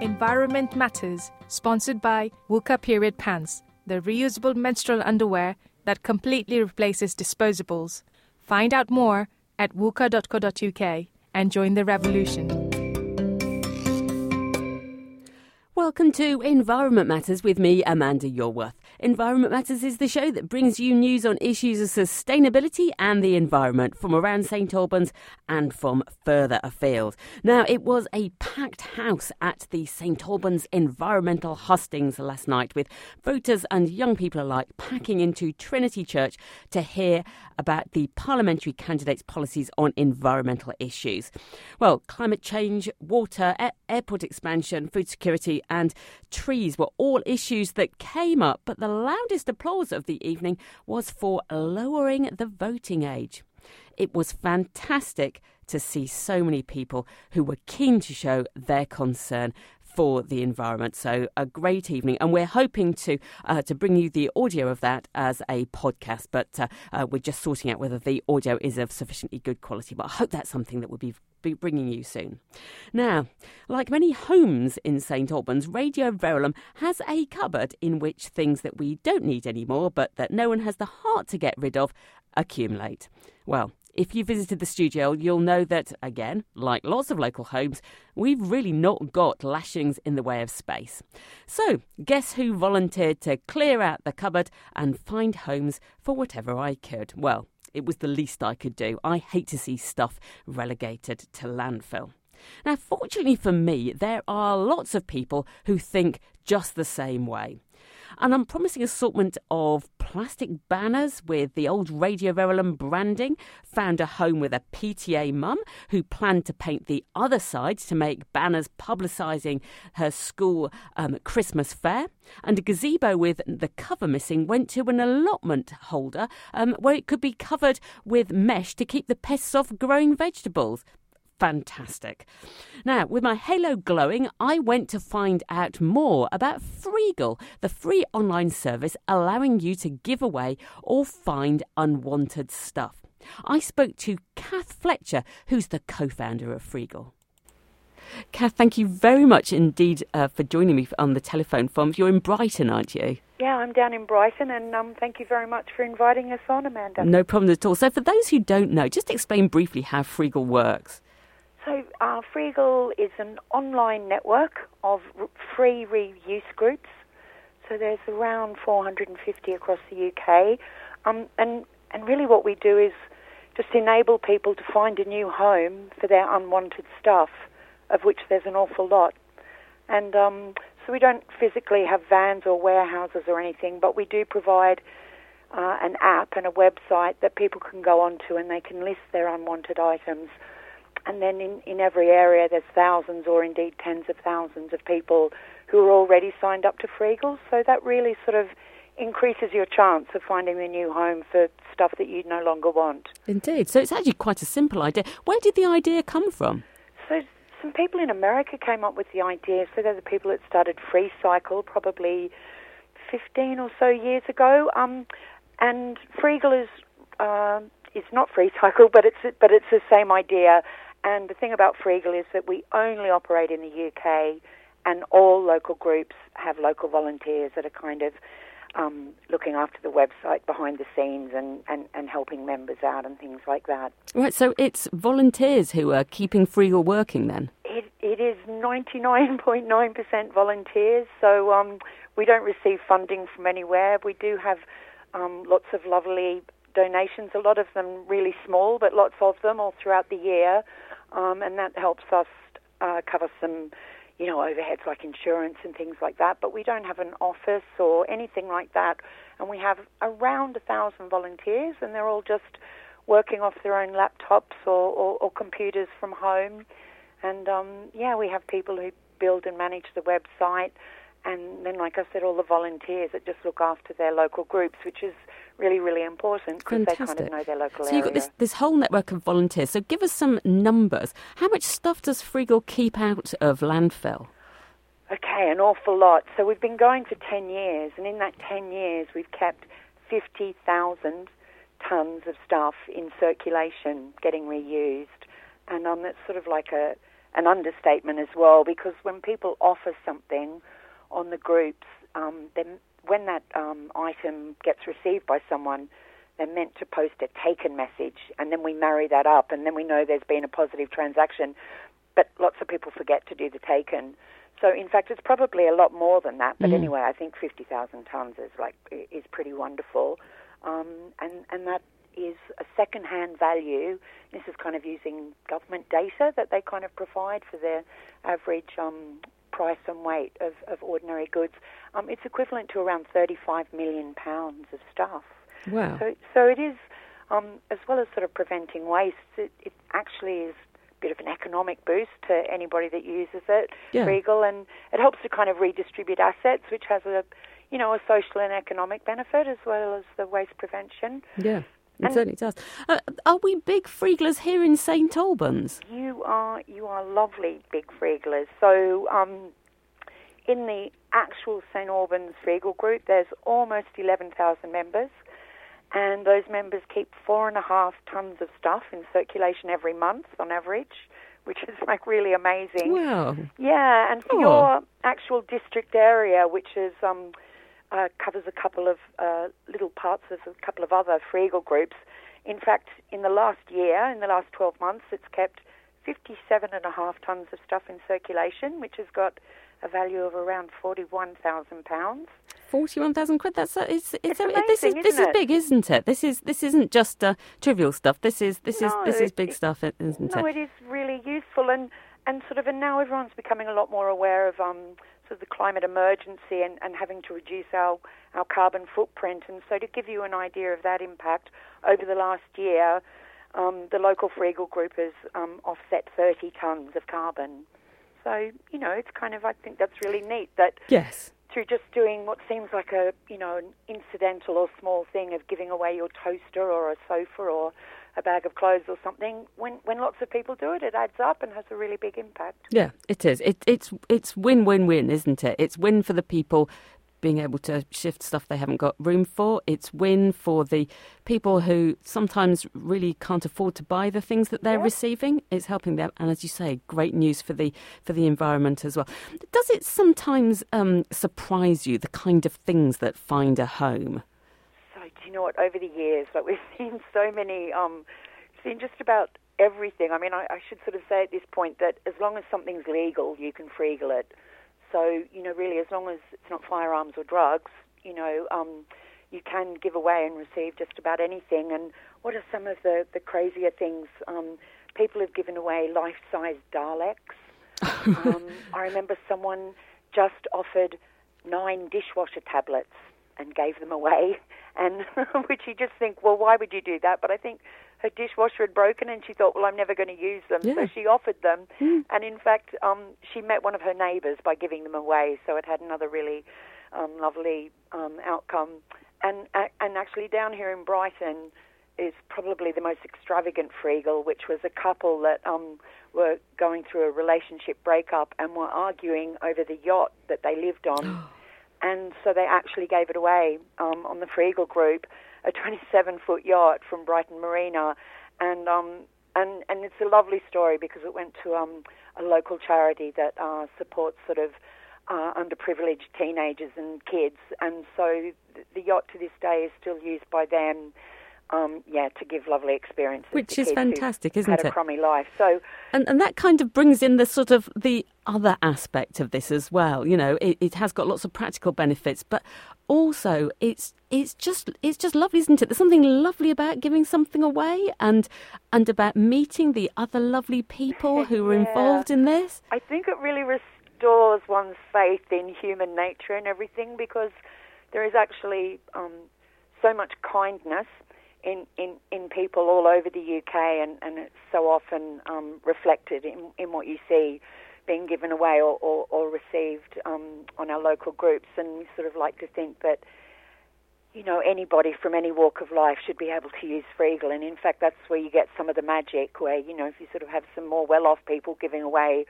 Environment Matters, sponsored by Wuka Period Pants, the reusable menstrual underwear that completely replaces disposables. Find out more at wuka.co.uk and join the revolution. Welcome to Environment Matters with me, Amanda Yorwerth. Environment Matters is the show that brings you news on issues of sustainability and the environment from around St Albans and from further afield. Now, it was a packed house at the St Albans Environmental Hustings last night with voters and young people alike packing into Trinity Church to hear about the parliamentary candidates' policies on environmental issues. Well, climate change, water, airport expansion, food security, and trees were all issues that came up, but the loudest applause of the evening was for lowering the voting age. It was fantastic to see so many people who were keen to show their concern for the environment. So a great evening, and we're hoping to uh, to bring you the audio of that as a podcast. But uh, uh, we're just sorting out whether the audio is of sufficiently good quality. But I hope that's something that will be be bringing you soon. Now, like many homes in St Albans, Radio Verulam has a cupboard in which things that we don't need anymore, but that no one has the heart to get rid of, accumulate. Well, if you visited the studio, you'll know that, again, like lots of local homes, we've really not got lashings in the way of space. So, guess who volunteered to clear out the cupboard and find homes for whatever I could? Well, it was the least I could do. I hate to see stuff relegated to landfill. Now, fortunately for me, there are lots of people who think just the same way. An unpromising assortment of plastic banners with the old Radio Verulam branding found a home with a PTA mum who planned to paint the other side to make banners publicising her school um, Christmas fair. And a gazebo with the cover missing went to an allotment holder um, where it could be covered with mesh to keep the pests off growing vegetables fantastic. Now, with my halo glowing, I went to find out more about Freegle, the free online service allowing you to give away or find unwanted stuff. I spoke to Cath Fletcher, who's the co founder of Freegle. Cath, thank you very much indeed uh, for joining me on the telephone from. You're in Brighton, aren't you? Yeah, I'm down in Brighton, and um, thank you very much for inviting us on, Amanda. No problem at all. So, for those who don't know, just explain briefly how Freegle works. Uh, Freegle is an online network of free reuse groups. So, there's around 450 across the UK. Um, and, and really, what we do is just enable people to find a new home for their unwanted stuff, of which there's an awful lot. And um, so, we don't physically have vans or warehouses or anything, but we do provide uh, an app and a website that people can go onto and they can list their unwanted items and then in, in every area there's thousands or indeed tens of thousands of people who are already signed up to Freegle. So that really sort of increases your chance of finding the new home for stuff that you no longer want. Indeed. So it's actually quite a simple idea. Where did the idea come from? So some people in America came up with the idea. So they're the people that started Free Cycle probably 15 or so years ago. Um, and Freegle is uh, is not Free Cycle, but it's but it's the same idea. And the thing about Freegle is that we only operate in the UK, and all local groups have local volunteers that are kind of um, looking after the website behind the scenes and, and, and helping members out and things like that. Right, so it's volunteers who are keeping Freegle working then? It, it is 99.9% volunteers, so um, we don't receive funding from anywhere. We do have um, lots of lovely donations, a lot of them really small, but lots of them all throughout the year, um, and that helps us uh, cover some, you know, overheads like insurance and things like that. But we don't have an office or anything like that, and we have around a thousand volunteers, and they're all just working off their own laptops or, or, or computers from home. And um, yeah, we have people who build and manage the website and then, like I said, all the volunteers that just look after their local groups, which is really, really important because they kind of know their local area. so you've got this, this whole network of volunteers. So give us some numbers. How much stuff does Freegle keep out of landfill? Okay, an awful lot. So we've been going for 10 years, and in that 10 years, we've kept 50,000 tonnes of stuff in circulation getting reused. And um, that's sort of like a, an understatement as well because when people offer something on the groups, um, then when that um, item gets received by someone, they're meant to post a taken message, and then we marry that up, and then we know there's been a positive transaction. But lots of people forget to do the taken. So in fact, it's probably a lot more than that. But mm. anyway, I think fifty thousand tons is like is pretty wonderful, um, and and that is a second-hand value. This is kind of using government data that they kind of provide for their average um, price and weight of, of ordinary goods. Um, it's equivalent to around 35 million pounds of stuff. Wow. So, so it is, um, as well as sort of preventing waste, it, it actually is a bit of an economic boost to anybody that uses it, yeah. Regal, and it helps to kind of redistribute assets, which has a, you know, a social and economic benefit as well as the waste prevention. Yeah. It and certainly does. Uh, are we big freeglers here in St Albans? You are. You are lovely big freeglers. So, um, in the actual St Albans Freegle group, there's almost eleven thousand members, and those members keep four and a half tons of stuff in circulation every month on average, which is like really amazing. Wow. Yeah, and for oh. your actual district area, which is um, uh, covers a couple of uh, little parts of a couple of other Freegle groups. In fact, in the last year, in the last 12 months, it's kept 57 and a half tonnes of stuff in circulation, which has got a value of around 41,000 pounds. Forty-one thousand quid. That's it's, it's, it's amazing, this is this is it? big, isn't it? This is this isn't just uh, trivial stuff. This is this no, is this is big it, stuff, isn't no, it? No, it is really useful and and sort of and now everyone's becoming a lot more aware of um, sort of the climate emergency and, and having to reduce our, our carbon footprint. And so, to give you an idea of that impact, over the last year, um, the local Freegle group has um, offset 30 tonnes of carbon. So, you know, it's kind of, I think that's really neat that yes. through just doing what seems like a, you know, an incidental or small thing of giving away your toaster or a sofa or a bag of clothes or something, when when lots of people do it, it adds up and has a really big impact. Yeah, it is. It, it's it's win win win, isn't it? It's win for the people being able to shift stuff they haven't got room for. It's win for the people who sometimes really can't afford to buy the things that they're yeah. receiving. It's helping them, and as you say, great news for the for the environment as well. Does it sometimes um, surprise you the kind of things that find a home? You know what? Over the years, like we've seen so many, um, seen just about everything. I mean, I, I should sort of say at this point that as long as something's legal, you can freegle it. So you know, really, as long as it's not firearms or drugs, you know, um, you can give away and receive just about anything. And what are some of the the crazier things? Um, people have given away life-size Daleks. um, I remember someone just offered nine dishwasher tablets and gave them away. And which you just think, well, why would you do that? But I think her dishwasher had broken and she thought, well, I'm never going to use them. Yeah. So she offered them. Mm. And in fact, um, she met one of her neighbours by giving them away. So it had another really um, lovely um, outcome. And, uh, and actually, down here in Brighton is probably the most extravagant freegle, which was a couple that um, were going through a relationship breakup and were arguing over the yacht that they lived on. and so they actually gave it away um, on the Freegle group, a 27 foot yacht from Brighton Marina, and um, and and it's a lovely story because it went to um, a local charity that uh, supports sort of uh, underprivileged teenagers and kids, and so the yacht to this day is still used by them um, yeah, to give lovely experiences. Which is fantastic, isn't had it? a crummy life. So, and and that kind of brings in the sort of the other aspect of this as well. You know, it, it has got lots of practical benefits, but also it's it's just it's just lovely, isn't it? There's something lovely about giving something away, and and about meeting the other lovely people who are Yeah. involved in this. I think it really restores one's faith in human nature and everything because there is actually um, so much kindness in, in, in people all over the UK, and, and it's so often um, reflected in, in what you see being given away or, or, or received um, on our local groups. And we sort of like to think that, you know, anybody from any walk of life should be able to use Freegle. And in fact, that's where you get some of the magic, where, you know, if you sort of have some more well off people giving away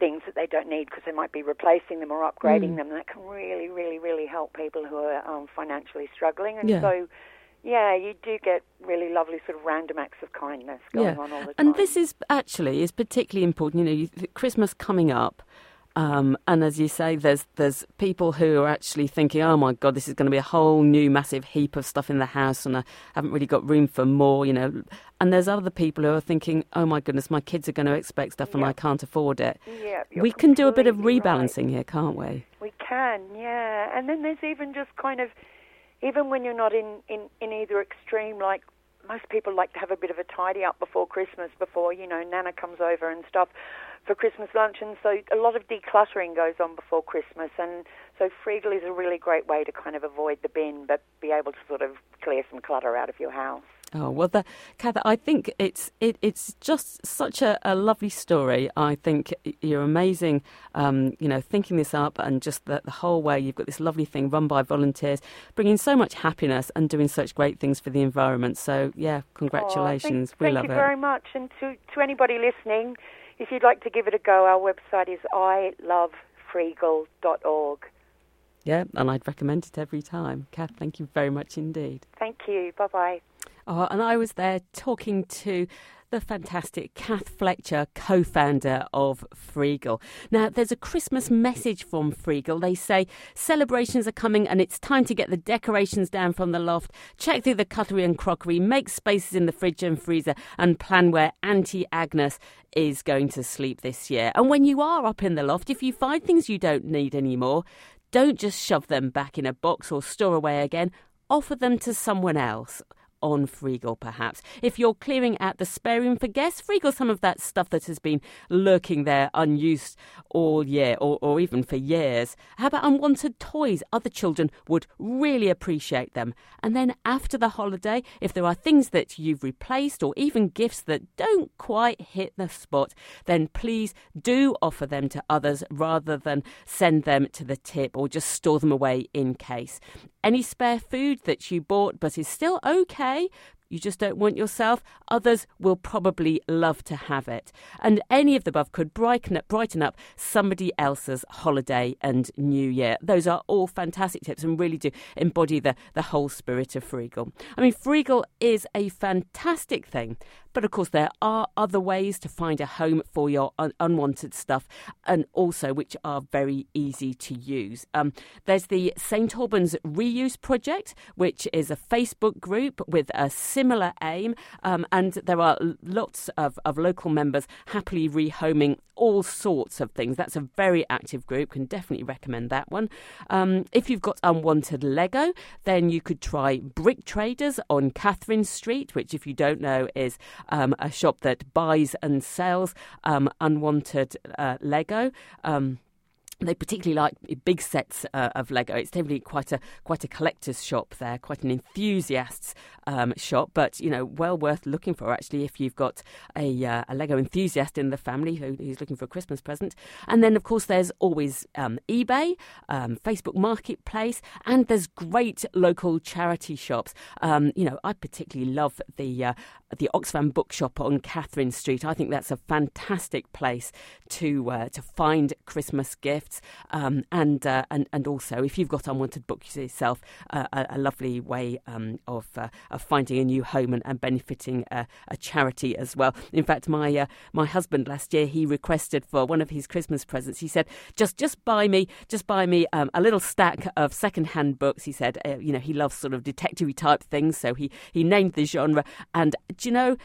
things that they don't need because they might be replacing them or upgrading Mm. them, that can really, really, really help people who are um, financially struggling. And Yeah. so, yeah, you do get really lovely sort of random acts of kindness going yeah. on all the time. And this is actually is particularly important. You know, you- Christmas coming up. Um, and as you say, there's there's people who are actually thinking, oh my God, this is going to be a whole new massive heap of stuff in the house, and I haven't really got room for more, you know. And there's other people who are thinking, oh my goodness, my kids are going to expect stuff, and. I can't afford it. yeah, we can do a bit of completely right. rebalancing here, can't we? We can, yeah. And then there's even just kind of, even when you're not in, in, in either extreme, like most people like to have a bit of a tidy up before Christmas, before, you know, Nana comes over and stuff for Christmas lunch. And so a lot of decluttering goes on before Christmas. And so Freegle is a really great way to kind of avoid the bin, but be able to sort of clear some clutter out of your house. Oh well, the, Cath, I think it's it, it's just such a, a lovely story. I think you're amazing. Um, you know, thinking this up and just the, the whole way you've got this lovely thing run by volunteers, bringing so much happiness and doing such great things for the environment. So yeah, congratulations. Oh, thank, we thank love you very much. And to, to anybody listening, if you'd like to give it a go, our website is ilovefreegle.org. Yeah, and I'd recommend it every time. Cath, thank you very much indeed. Thank you. Bye bye. And I was there talking to the fantastic Cath Fletcher, co founder of Freegle. Now, there's a Christmas message from Freegle. They say celebrations are coming and it's time to get the decorations down from the loft, check through the cutlery and crockery, make spaces in the fridge and freezer, and plan where Auntie Agnes is going to sleep this year. And when you are up in the loft, if you find things you don't need anymore, don't just shove them back in a box or store away again. Offer them to someone else on Freegle, perhaps. If you're clearing out the spare room for guests, Freegle some of that stuff that has been lurking there unused all year or, or even for years. How about unwanted toys? Other children would really appreciate them. And then after the holiday, if there are things that you've replaced or even gifts that don't quite hit the spot, then please do offer them to others rather than send them to the tip or just store them away in case. Any spare food that you bought but is still okay, you just don't want yourself, others will probably love to have it. And any of the above could brighten up, brighten up somebody else's holiday and new year. Those are all fantastic tips and really do embody the, the whole spirit of Freegle. I mean, Freegle is a fantastic thing, but of course, there are other ways to find a home for your un- unwanted stuff, and also which are very easy to use. Um, there's the St Albans Reuse Project, which is a Facebook group with a similar aim, um, and there are lots of, of local members happily rehoming all sorts of things. That's a very active group, can definitely recommend that one. Um, if you've got unwanted Lego, then you could try Brick Traders on Catherine Street, which, if you don't know, is um, a shop that buys and sells um, unwanted uh, Lego. Um, they particularly like big sets uh, of Lego. It's definitely quite a quite a collector's shop there, quite an enthusiast's um, shop, but you know, well worth looking for actually if you've got a, uh, a Lego enthusiast in the family who, who's looking for a Christmas present. And then, of course, there's always um, eBay, um, Facebook Marketplace, and there's great local charity shops. Um, you know, I particularly love the uh, the Oxfam Bookshop on Catherine Street. I think that's a fantastic place to uh, to find Christmas gifts. Um, and uh, and and also, if you've got unwanted books yourself, uh, a, a lovely way um, of uh, of finding a new home and, and benefiting a, a charity as well. In fact, my uh, my husband last year he requested for one of his Christmas presents. He said, "Just just buy me just buy me um, a little stack of second hand books." He said, uh, "You know, he loves sort of detective type things, so he he named the genre." And you know?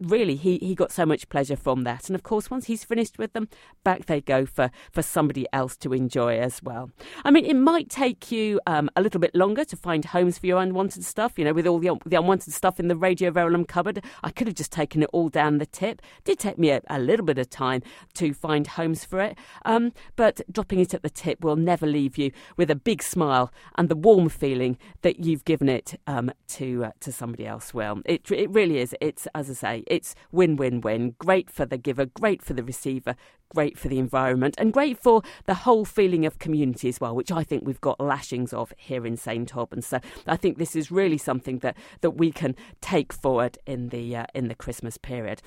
Really he, he got so much pleasure from that. And of course once he's finished with them back they go for for somebody else to enjoy as well. I mean it might take you um, a little bit longer to find homes for your unwanted stuff you know with all the, the unwanted stuff in the radio verulam cupboard. I could have just taken it all down the tip. It did take me a, a little bit of time to find homes for it. Um, but dropping it at the tip will never leave you with a big smile and the warm feeling that you've given it um, to uh, to somebody else. Well it, it really is. It's as i say it's win win win. Great for the giver, great for the receiver, great for the environment, and great for the whole feeling of community as well, which I think we've got lashings of here in St Albans. So I think this is really something that, that we can take forward in the uh, in the Christmas period.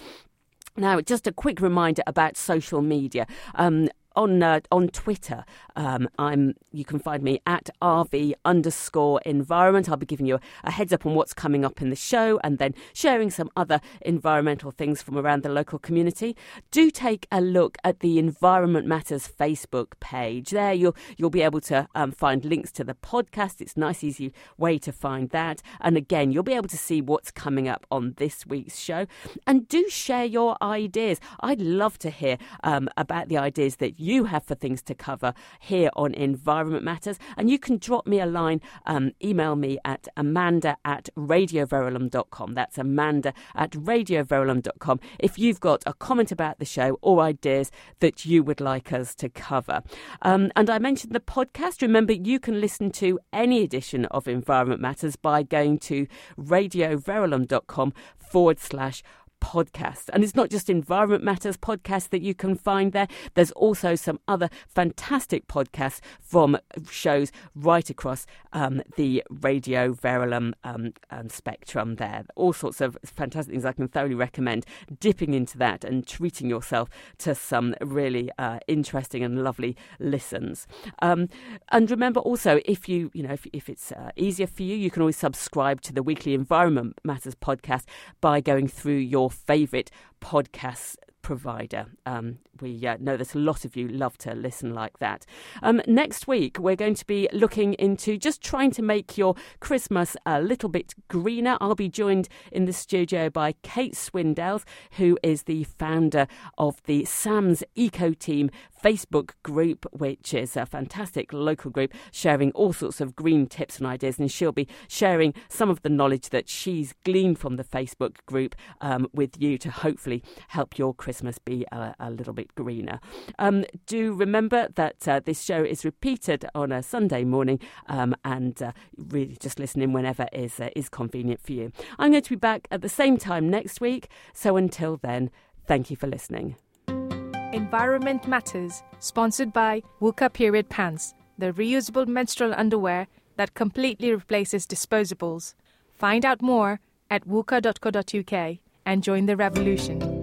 Now, just a quick reminder about social media. Um, on uh, on Twitter, um, I'm you can find me at rv underscore environment. I'll be giving you a, a, heads up on what's coming up in the show, and then sharing some other environmental things from around the local community. Do take a look at the Environment Matters Facebook page. There, you'll you'll be able to um, find links to the podcast. It's a nice, easy way to find that, and again, you'll be able to see what's coming up on this week's show. And do share your ideas. I'd love to hear um, about the ideas that you have for things to cover here on Environment Matters. And you can drop me a line, um, email me at amanda at radioverulam.com. That's amanda at radioverulam.com if you've got a comment about the show or ideas that you would like us to cover. Um, and I mentioned the podcast. Remember, you can listen to any edition of Environment Matters by going to radioverulam.com forward slash podcast. And it's not just Environment Matters podcast that you can find there, there's also some other fantastic podcasts from shows right across um, the Radio Verulam um, um, spectrum there. All sorts of fantastic things I can thoroughly recommend dipping into that and treating yourself to some really uh, interesting and lovely listens. Um, and remember also, if you, you know, if, if it's uh, easier for you, you can always subscribe to the weekly Environment Matters podcast by going through your favourite podcast provider. Um, we uh, know that a lot of you love to listen like that. Um, next week, we're going to be looking into just trying to make your Christmas a little bit greener. I'll be joined in the studio by Kate Swindells, who is the founder of the Sam's Eco Team Facebook group, which is a fantastic local group sharing all sorts of green tips and ideas. And she'll be sharing some of the knowledge that she's gleaned from the Facebook group um, with you to hopefully help your Christmas be a, a little bit greener. Um, do remember that uh, this show is repeated on a Sunday morning um, and uh, really just listen in whenever is, uh, is convenient for you. I'm going to be back at the same time next week. So until then, thank you for listening. Environment Matters, sponsored by Wuka Period Pants, the reusable menstrual underwear that completely replaces disposables. Find out more at wuka.co.uk and join the revolution.